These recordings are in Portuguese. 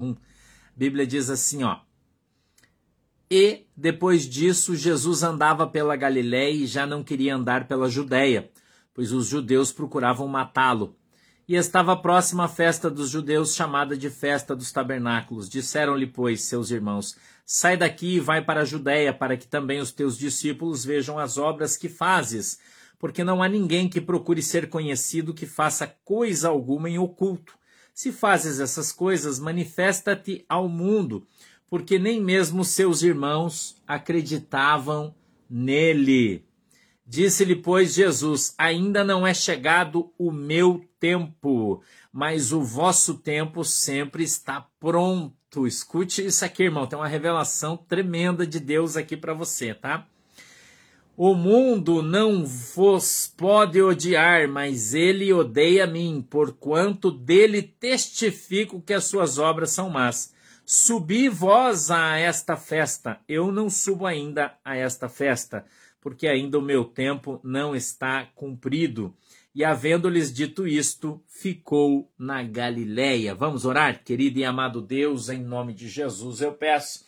A Bíblia diz assim, ó. E depois disso, Jesus andava pela Galiléia e já não queria andar pela Judéia, pois os judeus procuravam matá-lo. E estava próxima a festa dos judeus, chamada de Festa dos Tabernáculos. Disseram-lhe, pois, seus irmãos: Sai daqui e vai para a Judéia, para que também os teus discípulos vejam as obras que fazes, porque não há ninguém que procure ser conhecido que faça coisa alguma em oculto. Se fazes essas coisas, manifesta-te ao mundo, porque nem mesmo seus irmãos acreditavam nele. Disse-lhe, pois, Jesus: Ainda não é chegado o meu tempo, mas o vosso tempo sempre está pronto. Escute isso aqui, irmão. Tem uma revelação tremenda de Deus aqui para você, tá? O mundo não vos pode odiar, mas ele odeia a mim, porquanto dele testifico que as suas obras são más. Subi vós a esta festa, eu não subo ainda a esta festa porque ainda o meu tempo não está cumprido. E havendo-lhes dito isto, ficou na Galiléia. Vamos orar, querido e amado Deus, em nome de Jesus. Eu peço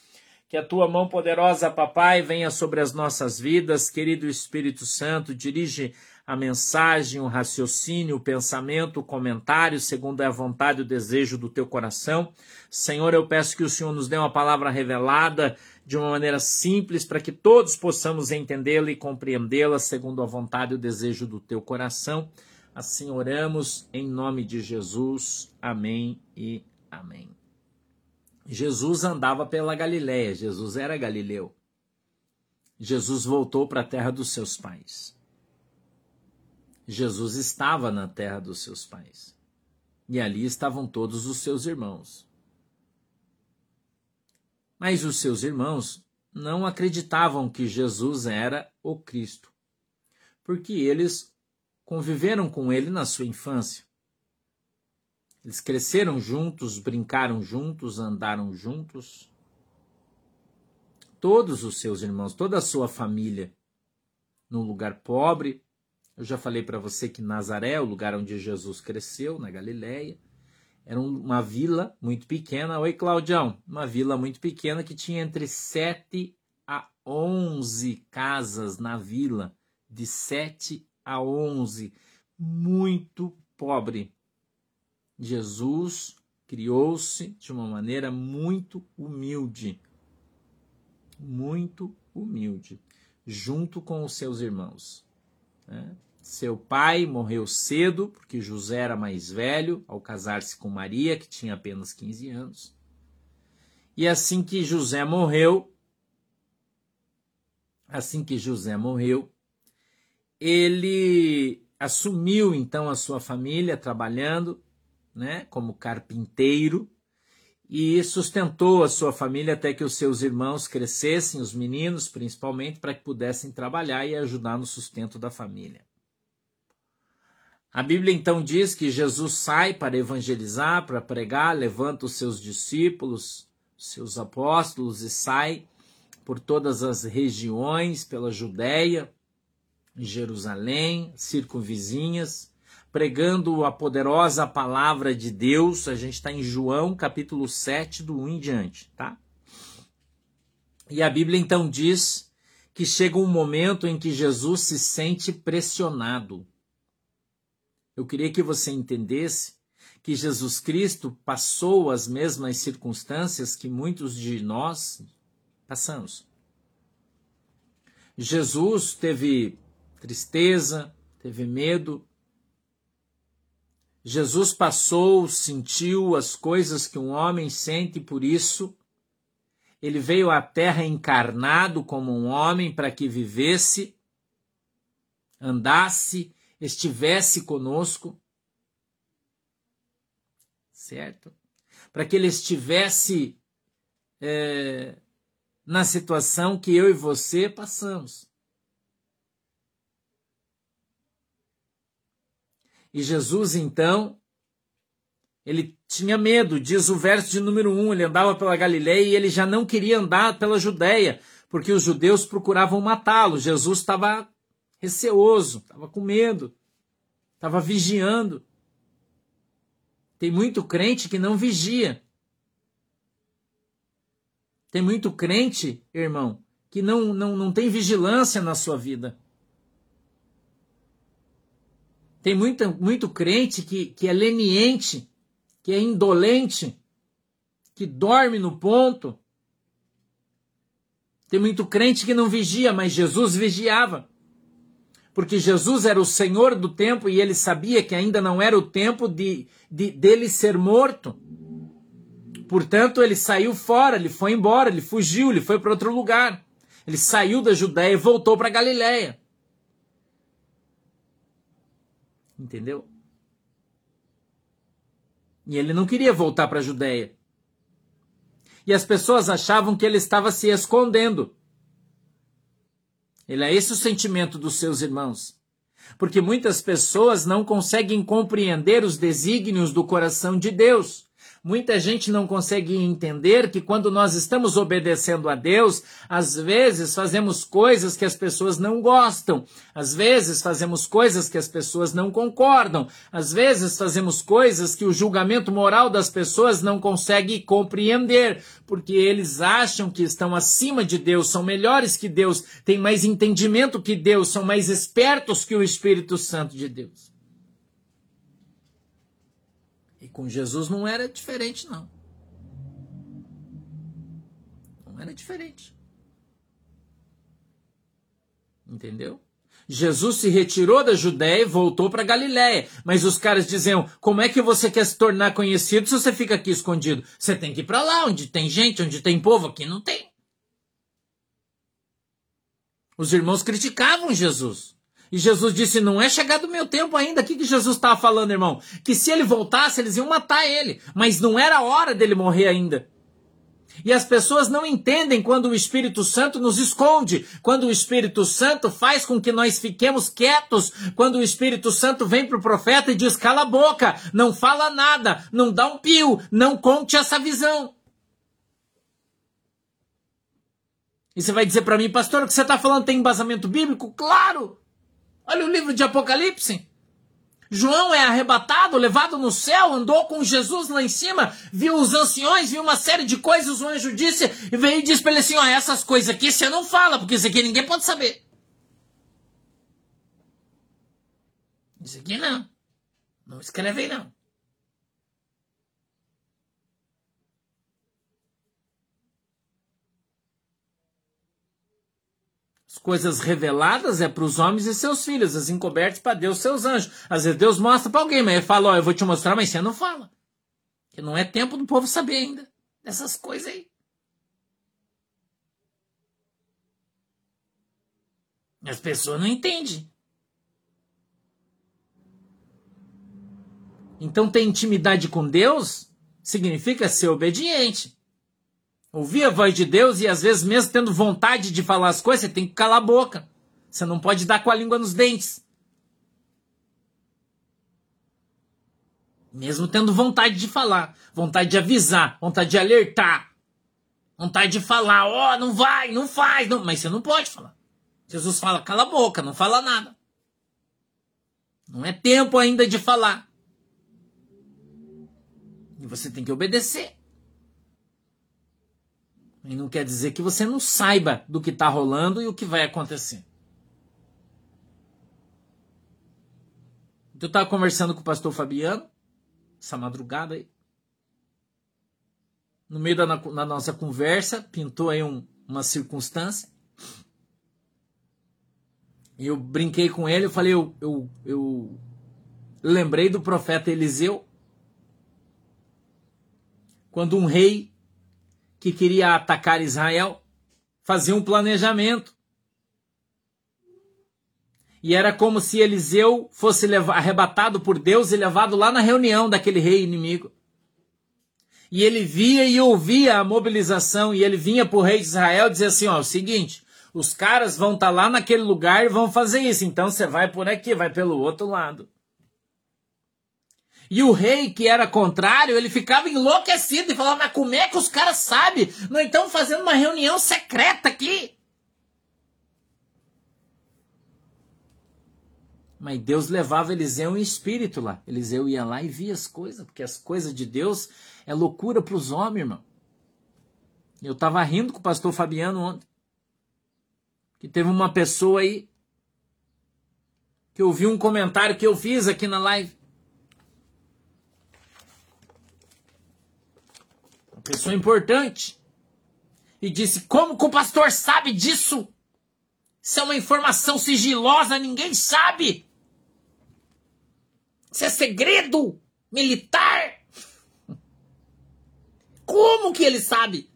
que a tua mão poderosa, papai, venha sobre as nossas vidas, querido Espírito Santo, dirige a mensagem, o raciocínio, o pensamento, o comentário, segundo é a vontade e o desejo do teu coração. Senhor, eu peço que o Senhor nos dê uma palavra revelada de uma maneira simples para que todos possamos entendê-la e compreendê-la segundo a vontade e o desejo do teu coração. Assim oramos em nome de Jesus. Amém e amém. Jesus andava pela Galiléia, Jesus era galileu. Jesus voltou para a terra dos seus pais. Jesus estava na terra dos seus pais. E ali estavam todos os seus irmãos. Mas os seus irmãos não acreditavam que Jesus era o Cristo, porque eles conviveram com ele na sua infância. Eles cresceram juntos, brincaram juntos, andaram juntos. Todos os seus irmãos, toda a sua família, num lugar pobre, eu já falei para você que Nazaré, o lugar onde Jesus cresceu, na Galileia, era uma vila muito pequena. Oi, Claudião. Uma vila muito pequena que tinha entre 7 a 11 casas na vila. De 7 a 11. Muito pobre. Jesus criou-se de uma maneira muito humilde. Muito humilde. Junto com os seus irmãos. Né? Seu pai morreu cedo, porque José era mais velho, ao casar-se com Maria, que tinha apenas 15 anos. E assim que José morreu, assim que José morreu, ele assumiu então a sua família trabalhando, né, como carpinteiro e sustentou a sua família até que os seus irmãos crescessem, os meninos principalmente, para que pudessem trabalhar e ajudar no sustento da família. A Bíblia então diz que Jesus sai para evangelizar, para pregar, levanta os seus discípulos, seus apóstolos e sai por todas as regiões, pela Judéia, Jerusalém, circunvizinhas, pregando a poderosa palavra de Deus. A gente está em João capítulo 7, do 1 em diante, tá? E a Bíblia então diz que chega um momento em que Jesus se sente pressionado eu queria que você entendesse que Jesus Cristo passou as mesmas circunstâncias que muitos de nós passamos. Jesus teve tristeza, teve medo. Jesus passou, sentiu as coisas que um homem sente, por isso ele veio à terra encarnado como um homem para que vivesse, andasse estivesse conosco, certo? Para que ele estivesse é, na situação que eu e você passamos. E Jesus, então, ele tinha medo, diz o verso de número 1, ele andava pela Galileia e ele já não queria andar pela Judéia, porque os judeus procuravam matá-lo. Jesus estava receoso, estava com medo, estava vigiando. Tem muito crente que não vigia. Tem muito crente, irmão, que não, não, não tem vigilância na sua vida. Tem muito, muito crente que, que é leniente, que é indolente, que dorme no ponto. Tem muito crente que não vigia, mas Jesus vigiava. Porque Jesus era o Senhor do tempo e ele sabia que ainda não era o tempo de, de dele ser morto. Portanto, ele saiu fora, ele foi embora, ele fugiu, ele foi para outro lugar. Ele saiu da Judéia e voltou para Galiléia. Entendeu? E ele não queria voltar para a Judéia. E as pessoas achavam que ele estava se escondendo. Ele é esse o sentimento dos seus irmãos. Porque muitas pessoas não conseguem compreender os desígnios do coração de Deus. Muita gente não consegue entender que quando nós estamos obedecendo a Deus, às vezes fazemos coisas que as pessoas não gostam, às vezes fazemos coisas que as pessoas não concordam, às vezes fazemos coisas que o julgamento moral das pessoas não consegue compreender, porque eles acham que estão acima de Deus, são melhores que Deus, têm mais entendimento que Deus, são mais espertos que o Espírito Santo de Deus. Com Jesus não era diferente, não. Não era diferente. Entendeu? Jesus se retirou da Judéia e voltou para Galiléia. Mas os caras diziam: como é que você quer se tornar conhecido se você fica aqui escondido? Você tem que ir para lá, onde tem gente, onde tem povo. Aqui não tem. Os irmãos criticavam Jesus. E Jesus disse: Não é chegado o meu tempo ainda. O que, que Jesus estava falando, irmão? Que se ele voltasse, eles iam matar ele. Mas não era hora dele morrer ainda. E as pessoas não entendem quando o Espírito Santo nos esconde, quando o Espírito Santo faz com que nós fiquemos quietos, quando o Espírito Santo vem para o profeta e diz: cala a boca, não fala nada, não dá um pio, não conte essa visão. E você vai dizer para mim, pastor, o que você está falando tem embasamento bíblico? Claro! Olha o livro de Apocalipse. João é arrebatado, levado no céu, andou com Jesus lá em cima, viu os anciões, viu uma série de coisas, o anjo disse, e veio e disse para ele assim: ó, essas coisas aqui você não fala, porque isso aqui ninguém pode saber. Isso aqui não. Não escreve não. Coisas reveladas é para os homens e seus filhos, as encobertas para Deus e seus anjos. Às vezes Deus mostra para alguém, mas ele fala, ó, eu vou te mostrar, mas você não fala. Que não é tempo do povo saber ainda dessas coisas aí. As pessoas não entendem. Então ter intimidade com Deus significa ser obediente. Ouvir a voz de Deus e às vezes, mesmo tendo vontade de falar as coisas, você tem que calar a boca. Você não pode dar com a língua nos dentes. Mesmo tendo vontade de falar, vontade de avisar, vontade de alertar, vontade de falar, ó, oh, não vai, não faz, não. mas você não pode falar. Jesus fala, cala a boca, não fala nada. Não é tempo ainda de falar. E você tem que obedecer. E não quer dizer que você não saiba do que está rolando e o que vai acontecer. Eu estava conversando com o pastor Fabiano, essa madrugada aí. No meio da nossa conversa, pintou aí um, uma circunstância. E eu brinquei com ele, eu falei, eu, eu, eu lembrei do profeta Eliseu, quando um rei que queria atacar Israel fazia um planejamento. E era como se Eliseu fosse arrebatado por Deus e levado lá na reunião daquele rei inimigo. E ele via e ouvia a mobilização, e ele vinha para o rei de Israel dizia assim: ó, é o seguinte, os caras vão estar tá lá naquele lugar e vão fazer isso, então você vai por aqui, vai pelo outro lado. E o rei, que era contrário, ele ficava enlouquecido e falava: Mas como é que os caras sabem? Nós estamos fazendo uma reunião secreta aqui. Mas Deus levava Eliseu em espírito lá. Eliseu ia lá e via as coisas, porque as coisas de Deus é loucura para os homens, irmão. Eu estava rindo com o pastor Fabiano ontem. Que teve uma pessoa aí que ouviu um comentário que eu fiz aqui na live. Pessoa importante. E disse: Como que o pastor sabe disso? Isso é uma informação sigilosa, ninguém sabe. Isso é segredo militar. Como que ele sabe?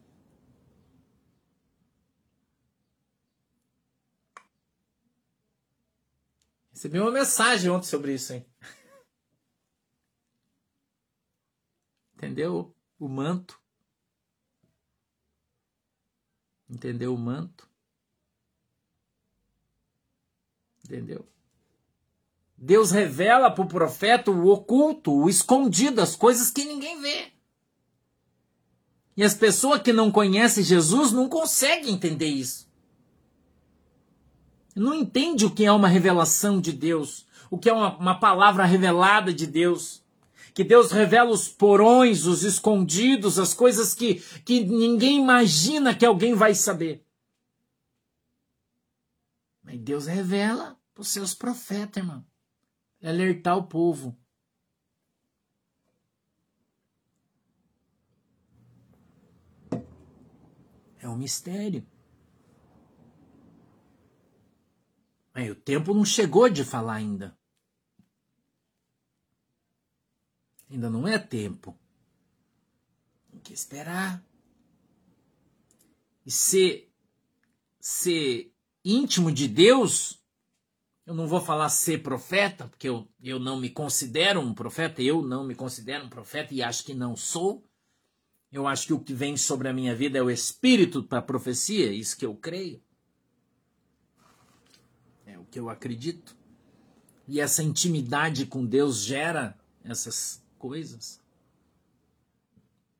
Recebi uma mensagem ontem sobre isso, hein? Entendeu? O manto. Entendeu o manto? Entendeu? Deus revela para o profeta o oculto, o escondido, as coisas que ninguém vê. E as pessoas que não conhecem Jesus não conseguem entender isso. Não entende o que é uma revelação de Deus, o que é uma, uma palavra revelada de Deus. Que Deus revela os porões, os escondidos, as coisas que, que ninguém imagina que alguém vai saber. Mas Deus revela para os seus profetas, irmão. Alertar o povo. É um mistério. Mas o tempo não chegou de falar ainda. Ainda não é tempo. Tem que esperar. E ser, ser íntimo de Deus, eu não vou falar ser profeta, porque eu, eu não me considero um profeta, eu não me considero um profeta e acho que não sou. Eu acho que o que vem sobre a minha vida é o espírito para a profecia, isso que eu creio. É o que eu acredito. E essa intimidade com Deus gera essas coisas.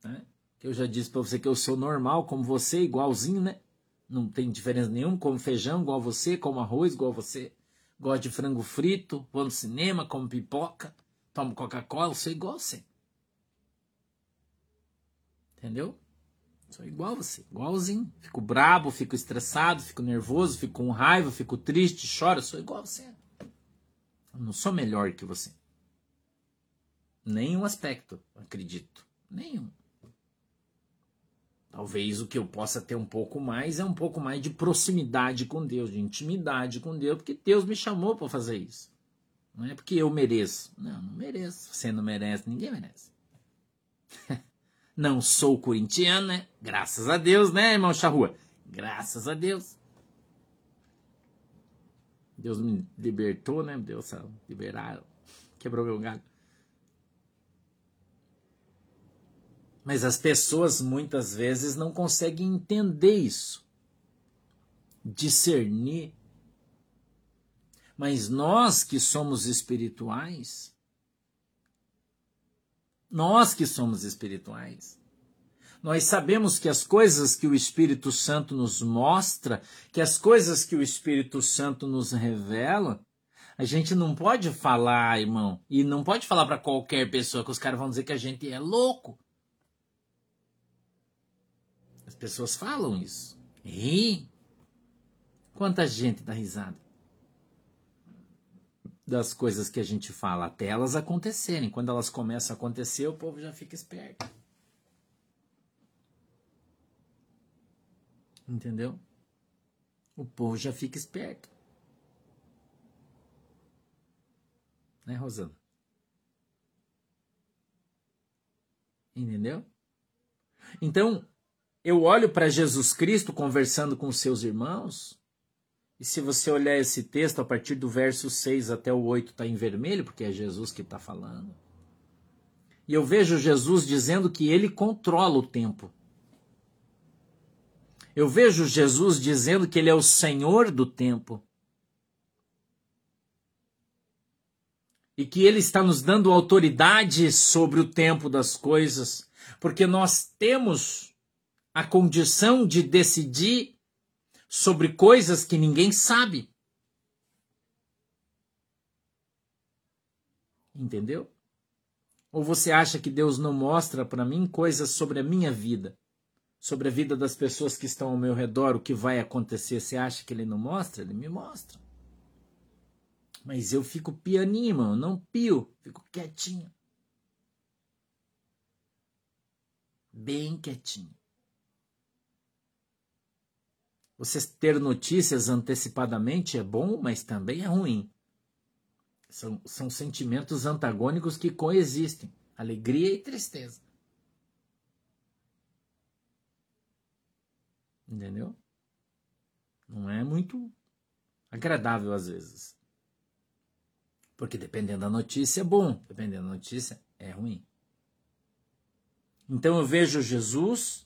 Né? Eu já disse para você que eu sou normal, como você, igualzinho, né? Não tem diferença nenhuma, como feijão igual você, como arroz igual você. Gosto de frango frito, vou no cinema, como pipoca, tomo Coca-Cola, sou igual você. Entendeu? Sou igual você, igualzinho. Fico brabo, fico estressado, fico nervoso, fico com raiva, fico triste, choro, sou igual você. Eu não sou melhor que você. Nenhum aspecto, acredito. Nenhum. Talvez o que eu possa ter um pouco mais é um pouco mais de proximidade com Deus, de intimidade com Deus, porque Deus me chamou para fazer isso. Não é porque eu mereço. Não, não mereço. Você não merece, ninguém merece. Não sou corintiano, né? Graças a Deus, né, irmão Charrua? Graças a Deus. Deus me libertou, né? Deus liberar, quebrou meu galho. Mas as pessoas muitas vezes não conseguem entender isso, discernir. Mas nós que somos espirituais, nós que somos espirituais. Nós sabemos que as coisas que o Espírito Santo nos mostra, que as coisas que o Espírito Santo nos revela, a gente não pode falar, irmão, e não pode falar para qualquer pessoa que os caras vão dizer que a gente é louco. As pessoas falam isso. E quanta gente dá risada das coisas que a gente fala até elas acontecerem. Quando elas começam a acontecer, o povo já fica esperto. Entendeu? O povo já fica esperto. Né, Rosana? Entendeu? Então, eu olho para Jesus Cristo conversando com seus irmãos e se você olhar esse texto, a partir do verso 6 até o 8 está em vermelho, porque é Jesus que está falando. E eu vejo Jesus dizendo que ele controla o tempo. Eu vejo Jesus dizendo que ele é o Senhor do tempo. E que ele está nos dando autoridade sobre o tempo das coisas, porque nós temos a condição de decidir sobre coisas que ninguém sabe. Entendeu? Ou você acha que Deus não mostra para mim coisas sobre a minha vida, sobre a vida das pessoas que estão ao meu redor, o que vai acontecer. Você acha que ele não mostra? Ele me mostra. Mas eu fico pianinho, mano, não pio, fico quietinho. Bem quietinho. Você ter notícias antecipadamente é bom, mas também é ruim. São, são sentimentos antagônicos que coexistem alegria e tristeza. Entendeu? Não é muito agradável às vezes. Porque dependendo da notícia é bom, dependendo da notícia é ruim. Então eu vejo Jesus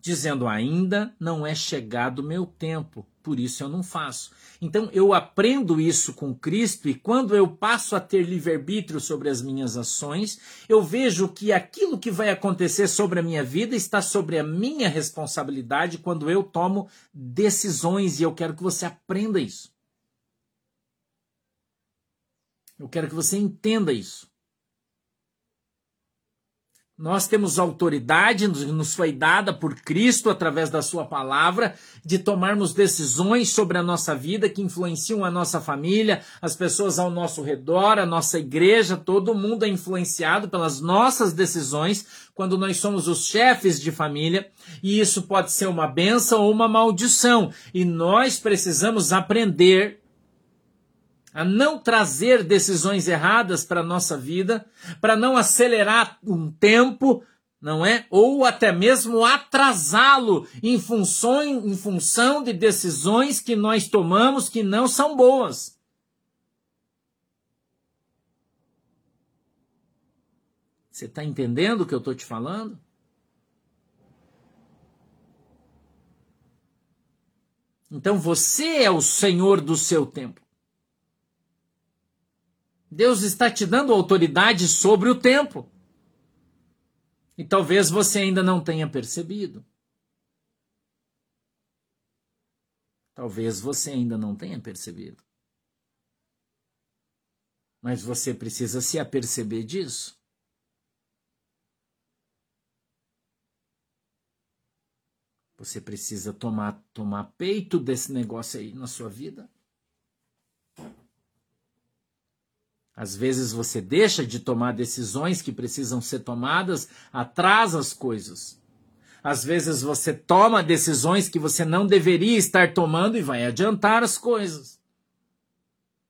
dizendo: ainda não é chegado o meu tempo, por isso eu não faço. Então eu aprendo isso com Cristo e quando eu passo a ter livre-arbítrio sobre as minhas ações, eu vejo que aquilo que vai acontecer sobre a minha vida está sobre a minha responsabilidade quando eu tomo decisões e eu quero que você aprenda isso. Eu quero que você entenda isso. Nós temos autoridade, nos foi dada por Cristo através da Sua palavra, de tomarmos decisões sobre a nossa vida que influenciam a nossa família, as pessoas ao nosso redor, a nossa igreja, todo mundo é influenciado pelas nossas decisões quando nós somos os chefes de família, e isso pode ser uma benção ou uma maldição, e nós precisamos aprender a não trazer decisões erradas para a nossa vida, para não acelerar um tempo, não é? Ou até mesmo atrasá-lo em função, em função de decisões que nós tomamos que não são boas. Você está entendendo o que eu estou te falando? Então você é o senhor do seu tempo. Deus está te dando autoridade sobre o tempo. E talvez você ainda não tenha percebido. Talvez você ainda não tenha percebido. Mas você precisa se aperceber disso. Você precisa tomar, tomar peito desse negócio aí na sua vida. Às vezes você deixa de tomar decisões que precisam ser tomadas, atrasa as coisas. Às vezes você toma decisões que você não deveria estar tomando e vai adiantar as coisas.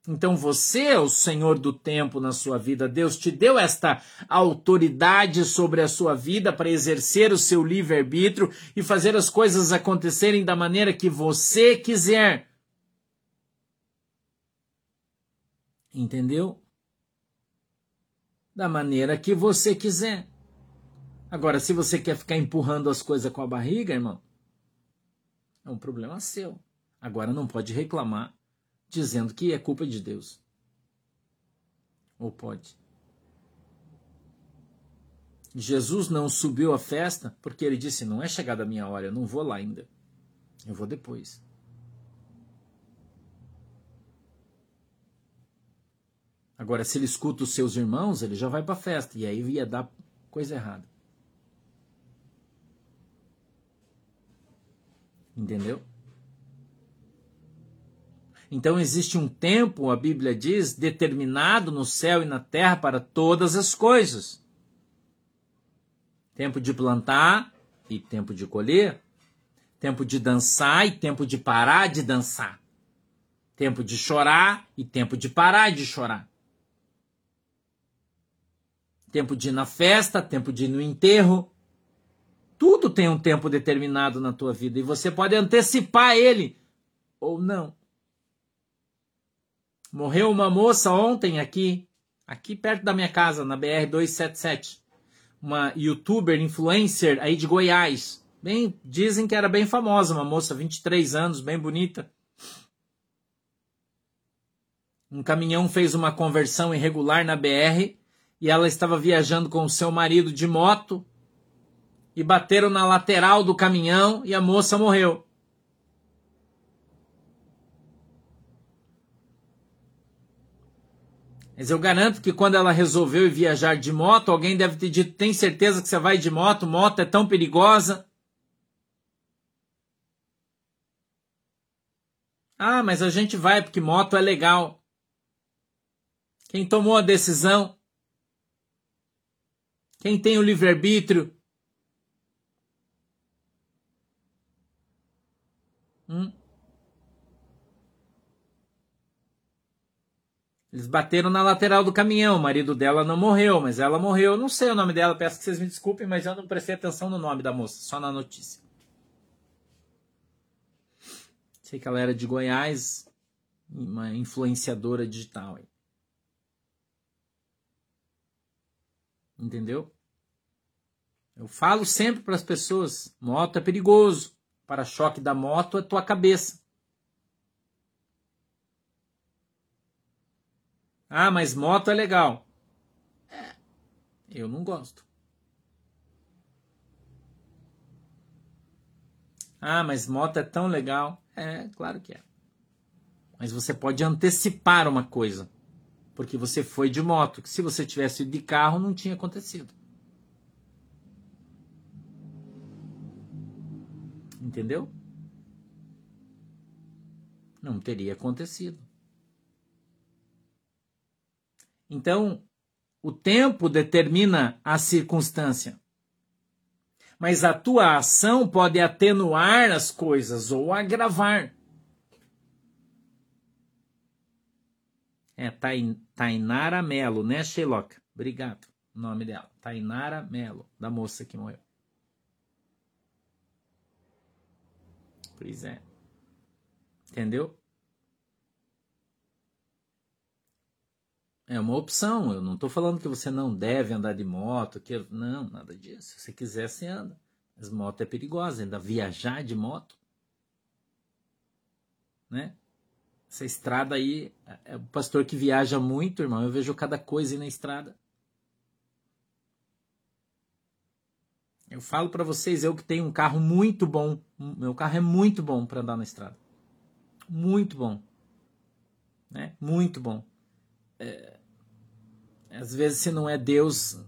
Então você é o Senhor do tempo na sua vida. Deus te deu esta autoridade sobre a sua vida para exercer o seu livre-arbítrio e fazer as coisas acontecerem da maneira que você quiser. Entendeu? Da maneira que você quiser. Agora, se você quer ficar empurrando as coisas com a barriga, irmão, é um problema seu. Agora não pode reclamar dizendo que é culpa de Deus. Ou pode? Jesus não subiu à festa porque ele disse: Não é chegada a minha hora, eu não vou lá ainda. Eu vou depois. Agora, se ele escuta os seus irmãos, ele já vai para a festa. E aí ia dar coisa errada. Entendeu? Então existe um tempo, a Bíblia diz, determinado no céu e na terra para todas as coisas. Tempo de plantar e tempo de colher. Tempo de dançar e tempo de parar de dançar. Tempo de chorar e tempo de parar de chorar. Tempo de ir na festa, tempo de ir no enterro. Tudo tem um tempo determinado na tua vida e você pode antecipar ele ou não. Morreu uma moça ontem aqui, aqui perto da minha casa, na BR 277. Uma youtuber, influencer aí de Goiás. Bem, dizem que era bem famosa, uma moça, 23 anos, bem bonita. Um caminhão fez uma conversão irregular na BR e ela estava viajando com o seu marido de moto e bateram na lateral do caminhão e a moça morreu. Mas eu garanto que quando ela resolveu viajar de moto, alguém deve ter dito: tem certeza que você vai de moto? Moto é tão perigosa. Ah, mas a gente vai porque moto é legal. Quem tomou a decisão quem tem o livre-arbítrio? Hum? Eles bateram na lateral do caminhão. O marido dela não morreu, mas ela morreu. não sei o nome dela, peço que vocês me desculpem, mas eu não prestei atenção no nome da moça, só na notícia. Sei que ela era de Goiás, uma influenciadora digital. Entendeu? Eu falo sempre para as pessoas: moto é perigoso. Para-choque da moto é tua cabeça. Ah, mas moto é legal. É, eu não gosto. Ah, mas moto é tão legal. É, claro que é. Mas você pode antecipar uma coisa. Porque você foi de moto. Que se você tivesse ido de carro, não tinha acontecido. Entendeu? Não teria acontecido. Então, o tempo determina a circunstância mas a tua ação pode atenuar as coisas ou agravar. É Tainara Melo, né, Sheila? Obrigado. O nome dela. Tainara Melo, da moça que morreu. Pois é. Entendeu? É uma opção. Eu não estou falando que você não deve andar de moto. Que... Não, nada disso. Se você quiser, você anda. Mas moto é perigosa. Ainda viajar de moto. Né? Essa estrada aí. É o pastor que viaja muito, irmão. Eu vejo cada coisa aí na estrada. Eu falo para vocês, eu que tenho um carro muito bom. Meu carro é muito bom para andar na estrada. Muito bom. Né? Muito bom. É, às vezes, se não é Deus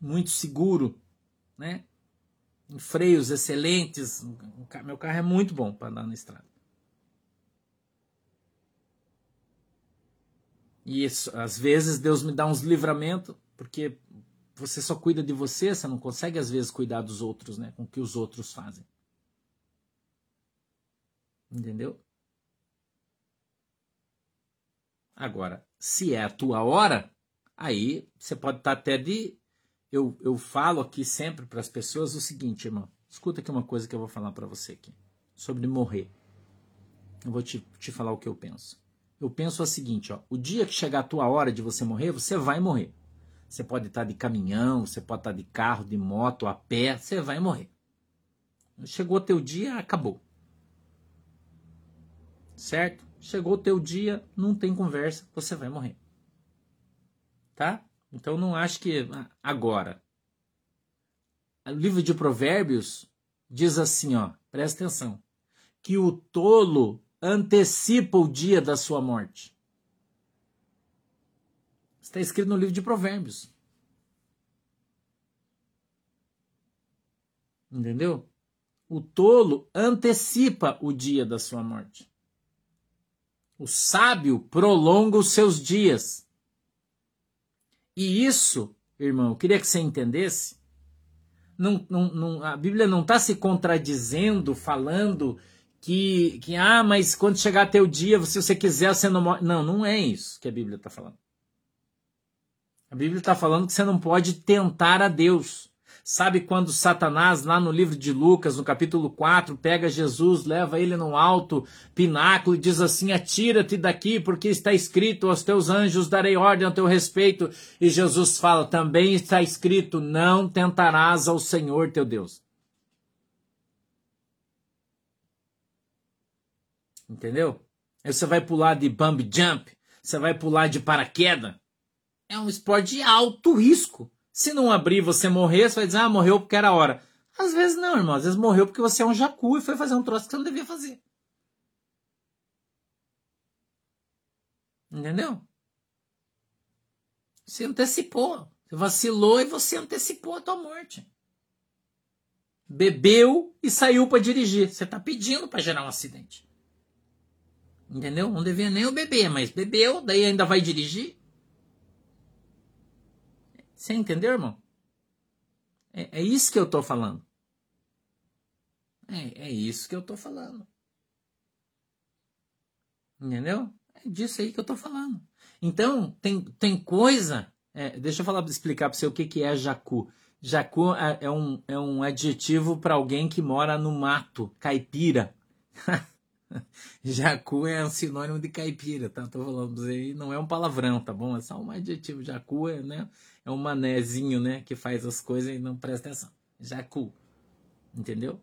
muito seguro, né? Em freios excelentes, meu carro é muito bom para andar na estrada. E isso, às vezes Deus me dá uns livramentos, porque você só cuida de você, você não consegue às vezes cuidar dos outros, né? Com o que os outros fazem. Entendeu? Agora, se é a tua hora, aí você pode estar tá até de. Eu, eu falo aqui sempre para as pessoas o seguinte, irmão. Escuta aqui uma coisa que eu vou falar para você aqui. Sobre morrer. Eu vou te, te falar o que eu penso. Eu penso o seguinte, ó. O dia que chegar a tua hora de você morrer, você vai morrer. Você pode estar de caminhão, você pode estar de carro, de moto, a pé, você vai morrer. Chegou o teu dia, acabou. Certo? Chegou o teu dia, não tem conversa, você vai morrer. Tá? Então não acho que ah, agora. O livro de Provérbios diz assim, ó, presta atenção, que o tolo antecipa o dia da sua morte. Está escrito no livro de Provérbios. Entendeu? O tolo antecipa o dia da sua morte. O sábio prolonga os seus dias. E isso, irmão, eu queria que você entendesse. Não, não, não, a Bíblia não está se contradizendo, falando que, que, ah, mas quando chegar teu dia, se você quiser, você não morre. Não, não é isso que a Bíblia está falando. A Bíblia está falando que você não pode tentar a Deus. Sabe quando Satanás, lá no livro de Lucas, no capítulo 4, pega Jesus, leva ele no alto pináculo e diz assim: Atira-te daqui, porque está escrito: Aos teus anjos darei ordem a teu respeito. E Jesus fala: Também está escrito: Não tentarás ao Senhor teu Deus. Entendeu? Aí você vai pular de bump jump, você vai pular de paraquedas. É um esporte de alto risco. Se não abrir você morrer, você vai dizer, ah, morreu porque era hora. Às vezes não, irmão. Às vezes morreu porque você é um jacu e foi fazer um troço que você não devia fazer. Entendeu? Você antecipou. Você vacilou e você antecipou a tua morte. bebeu e saiu para dirigir. Você está pedindo para gerar um acidente. Entendeu? Não devia nem o beber, mas bebeu, daí ainda vai dirigir. Você entendeu, irmão? É, é isso que eu tô falando. É, é isso que eu tô falando. Entendeu? É disso aí que eu tô falando. Então, tem, tem coisa. É, deixa eu falar, explicar para você o que, que é jacu. Jacu é, é um, é um adjetivo para alguém que mora no mato, caipira. Jacu é um sinônimo de caipira, tá? Tô falando aí, não é um palavrão, tá bom? É só um adjetivo. Jacu é, né? É um manézinho, né? Que faz as coisas e não presta atenção. Jacu. Entendeu?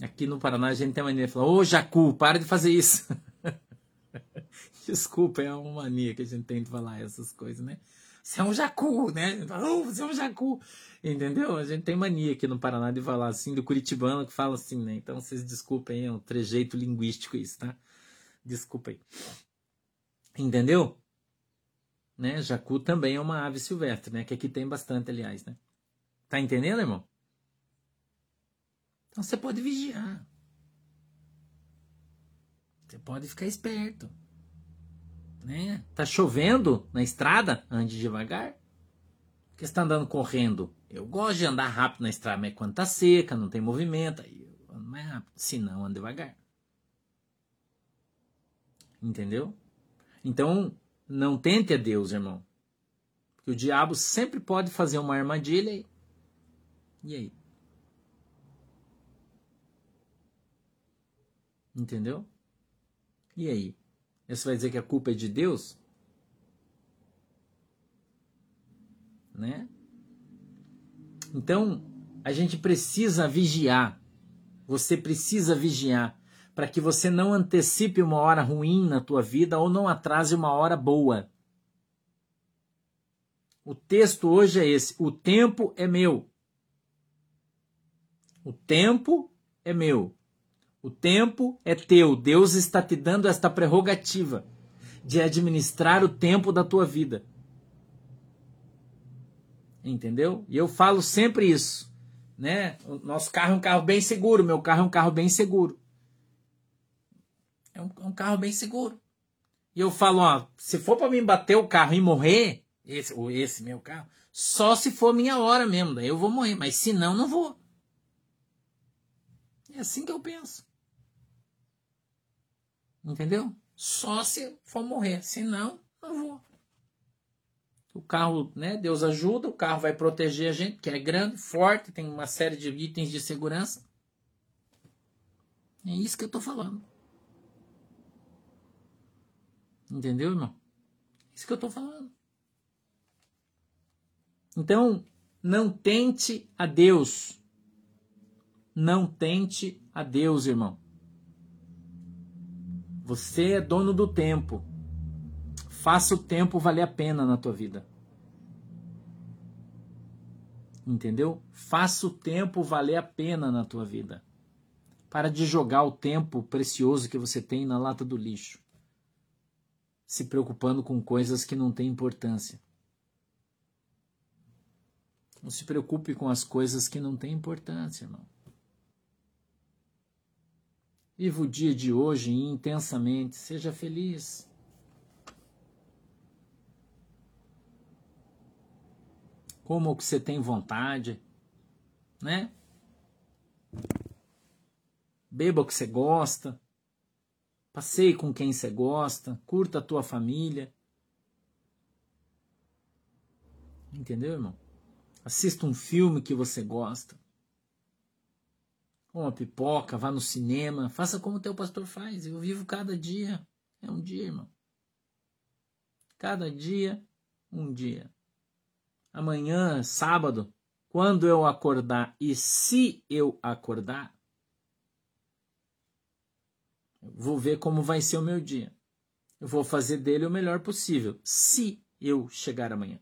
Aqui no Paraná a gente tem mania de falar, ô Jacu, para de fazer isso. Desculpa, é uma mania que a gente tem de falar essas coisas, né? Você é um jacu, né? Oh, você é um jacu. Entendeu? A gente tem mania aqui no Paraná de falar assim, do curitibano que fala assim, né? Então vocês desculpem, é um trejeito linguístico isso, tá? Desculpa aí. Entendeu? Né? Jacu também é uma ave silvestre, né? Que aqui tem bastante, aliás, né? Tá entendendo, irmão? Então você pode vigiar. Você pode ficar esperto. Né? Tá chovendo na estrada? Ande devagar. Porque está andando correndo. Eu gosto de andar rápido na estrada, mas quando tá seca, não tem movimento, aí eu ando mais rápido. Se não, ando devagar. Entendeu? Então, não tente a Deus, irmão. Porque o diabo sempre pode fazer uma armadilha e. E aí? Entendeu? E aí? Você vai dizer que a culpa é de Deus? Né? Então, a gente precisa vigiar. Você precisa vigiar para que você não antecipe uma hora ruim na tua vida ou não atrase uma hora boa. O texto hoje é esse: o tempo é meu. O tempo é meu. O tempo é teu. Deus está te dando esta prerrogativa de administrar o tempo da tua vida. Entendeu? E eu falo sempre isso, né? O nosso carro é um carro bem seguro, meu carro é um carro bem seguro. É um, é um carro bem seguro. E eu falo, ó, se for para mim bater o carro e morrer, esse, ou esse meu carro, só se for minha hora mesmo, daí eu vou morrer, mas se não, não vou. É assim que eu penso. Entendeu? Só se for morrer. Senão, não vou. O carro, né? Deus ajuda, o carro vai proteger a gente, que é grande, forte, tem uma série de itens de segurança. É isso que eu tô falando. Entendeu, irmão? É isso que eu tô falando. Então, não tente a Deus. Não tente a Deus, irmão. Você é dono do tempo. Faça o tempo valer a pena na tua vida. Entendeu? Faça o tempo valer a pena na tua vida. Para de jogar o tempo precioso que você tem na lata do lixo. Se preocupando com coisas que não têm importância. Não se preocupe com as coisas que não têm importância, irmão. Viva o dia de hoje intensamente, seja feliz. Como o que você tem vontade, né? Beba o que você gosta. Passeie com quem você gosta, curta a tua família. Entendeu, irmão? Assista um filme que você gosta uma pipoca, vá no cinema, faça como o teu pastor faz. Eu vivo cada dia. É um dia, irmão. Cada dia, um dia. Amanhã, sábado, quando eu acordar e se eu acordar, vou ver como vai ser o meu dia. Eu vou fazer dele o melhor possível, se eu chegar amanhã.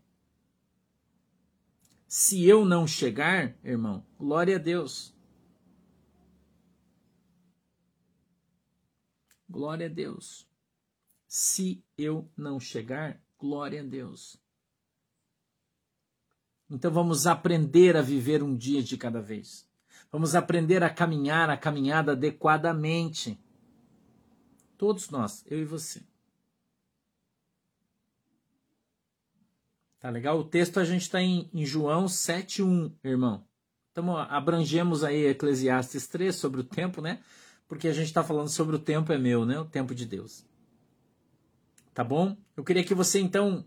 Se eu não chegar, irmão, glória a Deus. Glória a Deus. Se eu não chegar, glória a Deus. Então vamos aprender a viver um dia de cada vez. Vamos aprender a caminhar a caminhada adequadamente. Todos nós, eu e você. Tá legal? O texto a gente está em, em João 7,1, irmão. Então abrangemos aí Eclesiastes 3 sobre o tempo, né? Porque a gente está falando sobre o tempo é meu, né? O tempo de Deus. Tá bom? Eu queria que você então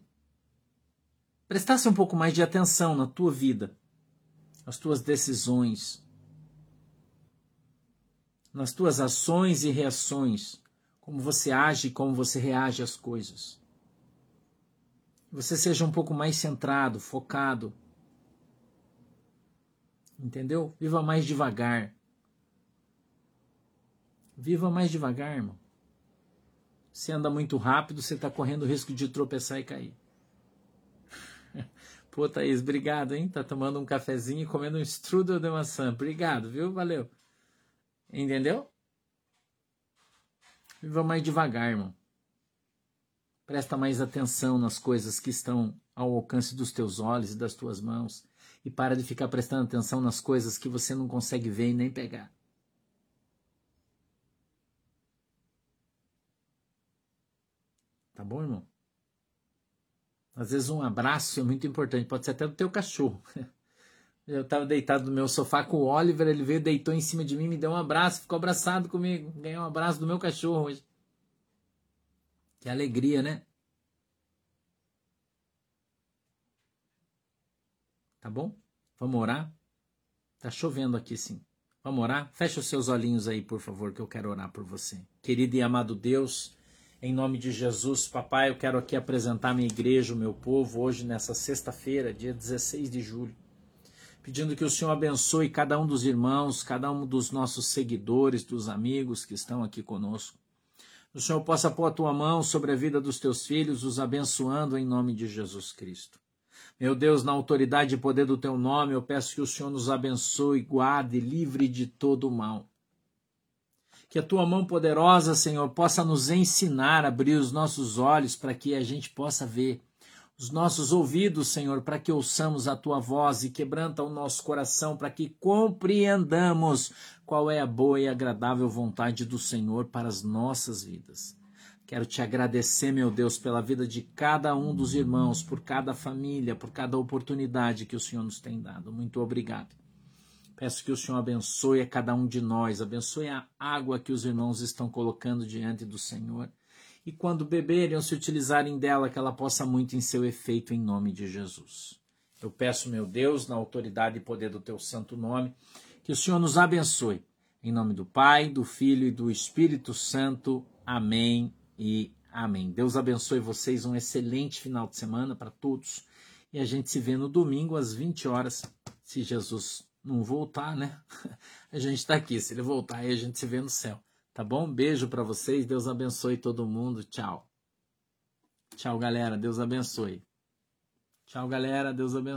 prestasse um pouco mais de atenção na tua vida, nas tuas decisões, nas tuas ações e reações, como você age e como você reage às coisas. Você seja um pouco mais centrado, focado. Entendeu? Viva mais devagar. Viva mais devagar, irmão. Se anda muito rápido, você está correndo o risco de tropeçar e cair. Pô, Thaís, obrigado, hein? Tá tomando um cafezinho e comendo um strudel de maçã. Obrigado, viu? Valeu. Entendeu? Viva mais devagar, irmão. Presta mais atenção nas coisas que estão ao alcance dos teus olhos e das tuas mãos. E para de ficar prestando atenção nas coisas que você não consegue ver e nem pegar. Tá bom, irmão? Às vezes um abraço é muito importante, pode ser até do teu cachorro. Eu estava deitado no meu sofá com o Oliver, ele veio, deitou em cima de mim, me deu um abraço, ficou abraçado comigo. Ganhei um abraço do meu cachorro hoje. Que alegria, né? Tá bom? Vamos orar? Tá chovendo aqui sim. Vamos orar? Fecha os seus olhinhos aí, por favor, que eu quero orar por você. Querido e amado Deus, em nome de Jesus, papai, eu quero aqui apresentar minha igreja, o meu povo, hoje nessa sexta-feira, dia 16 de julho pedindo que o Senhor abençoe cada um dos irmãos, cada um dos nossos seguidores, dos amigos que estão aqui conosco. O Senhor possa pôr a tua mão sobre a vida dos teus filhos, os abençoando em nome de Jesus Cristo. Meu Deus, na autoridade e poder do teu nome, eu peço que o Senhor nos abençoe, guarde, livre de todo o mal. Que a tua mão poderosa, Senhor, possa nos ensinar a abrir os nossos olhos para que a gente possa ver os nossos ouvidos, Senhor, para que ouçamos a tua voz e quebranta o nosso coração para que compreendamos qual é a boa e agradável vontade do Senhor para as nossas vidas. Quero te agradecer, meu Deus, pela vida de cada um dos irmãos, por cada família, por cada oportunidade que o Senhor nos tem dado. Muito obrigado. Peço que o Senhor abençoe a cada um de nós, abençoe a água que os irmãos estão colocando diante do Senhor e quando beberem ou se utilizarem dela, que ela possa muito em seu efeito em nome de Jesus. Eu peço, meu Deus, na autoridade e poder do teu santo nome, que o Senhor nos abençoe. Em nome do Pai, do Filho e do Espírito Santo. Amém e amém. Deus abençoe vocês, um excelente final de semana para todos. E a gente se vê no domingo às 20 horas, se Jesus não voltar, né? A gente está aqui, se ele voltar aí a gente se vê no céu. Tá bom? Beijo para vocês. Deus abençoe todo mundo. Tchau. Tchau, galera. Deus abençoe. Tchau, galera. Deus abençoe.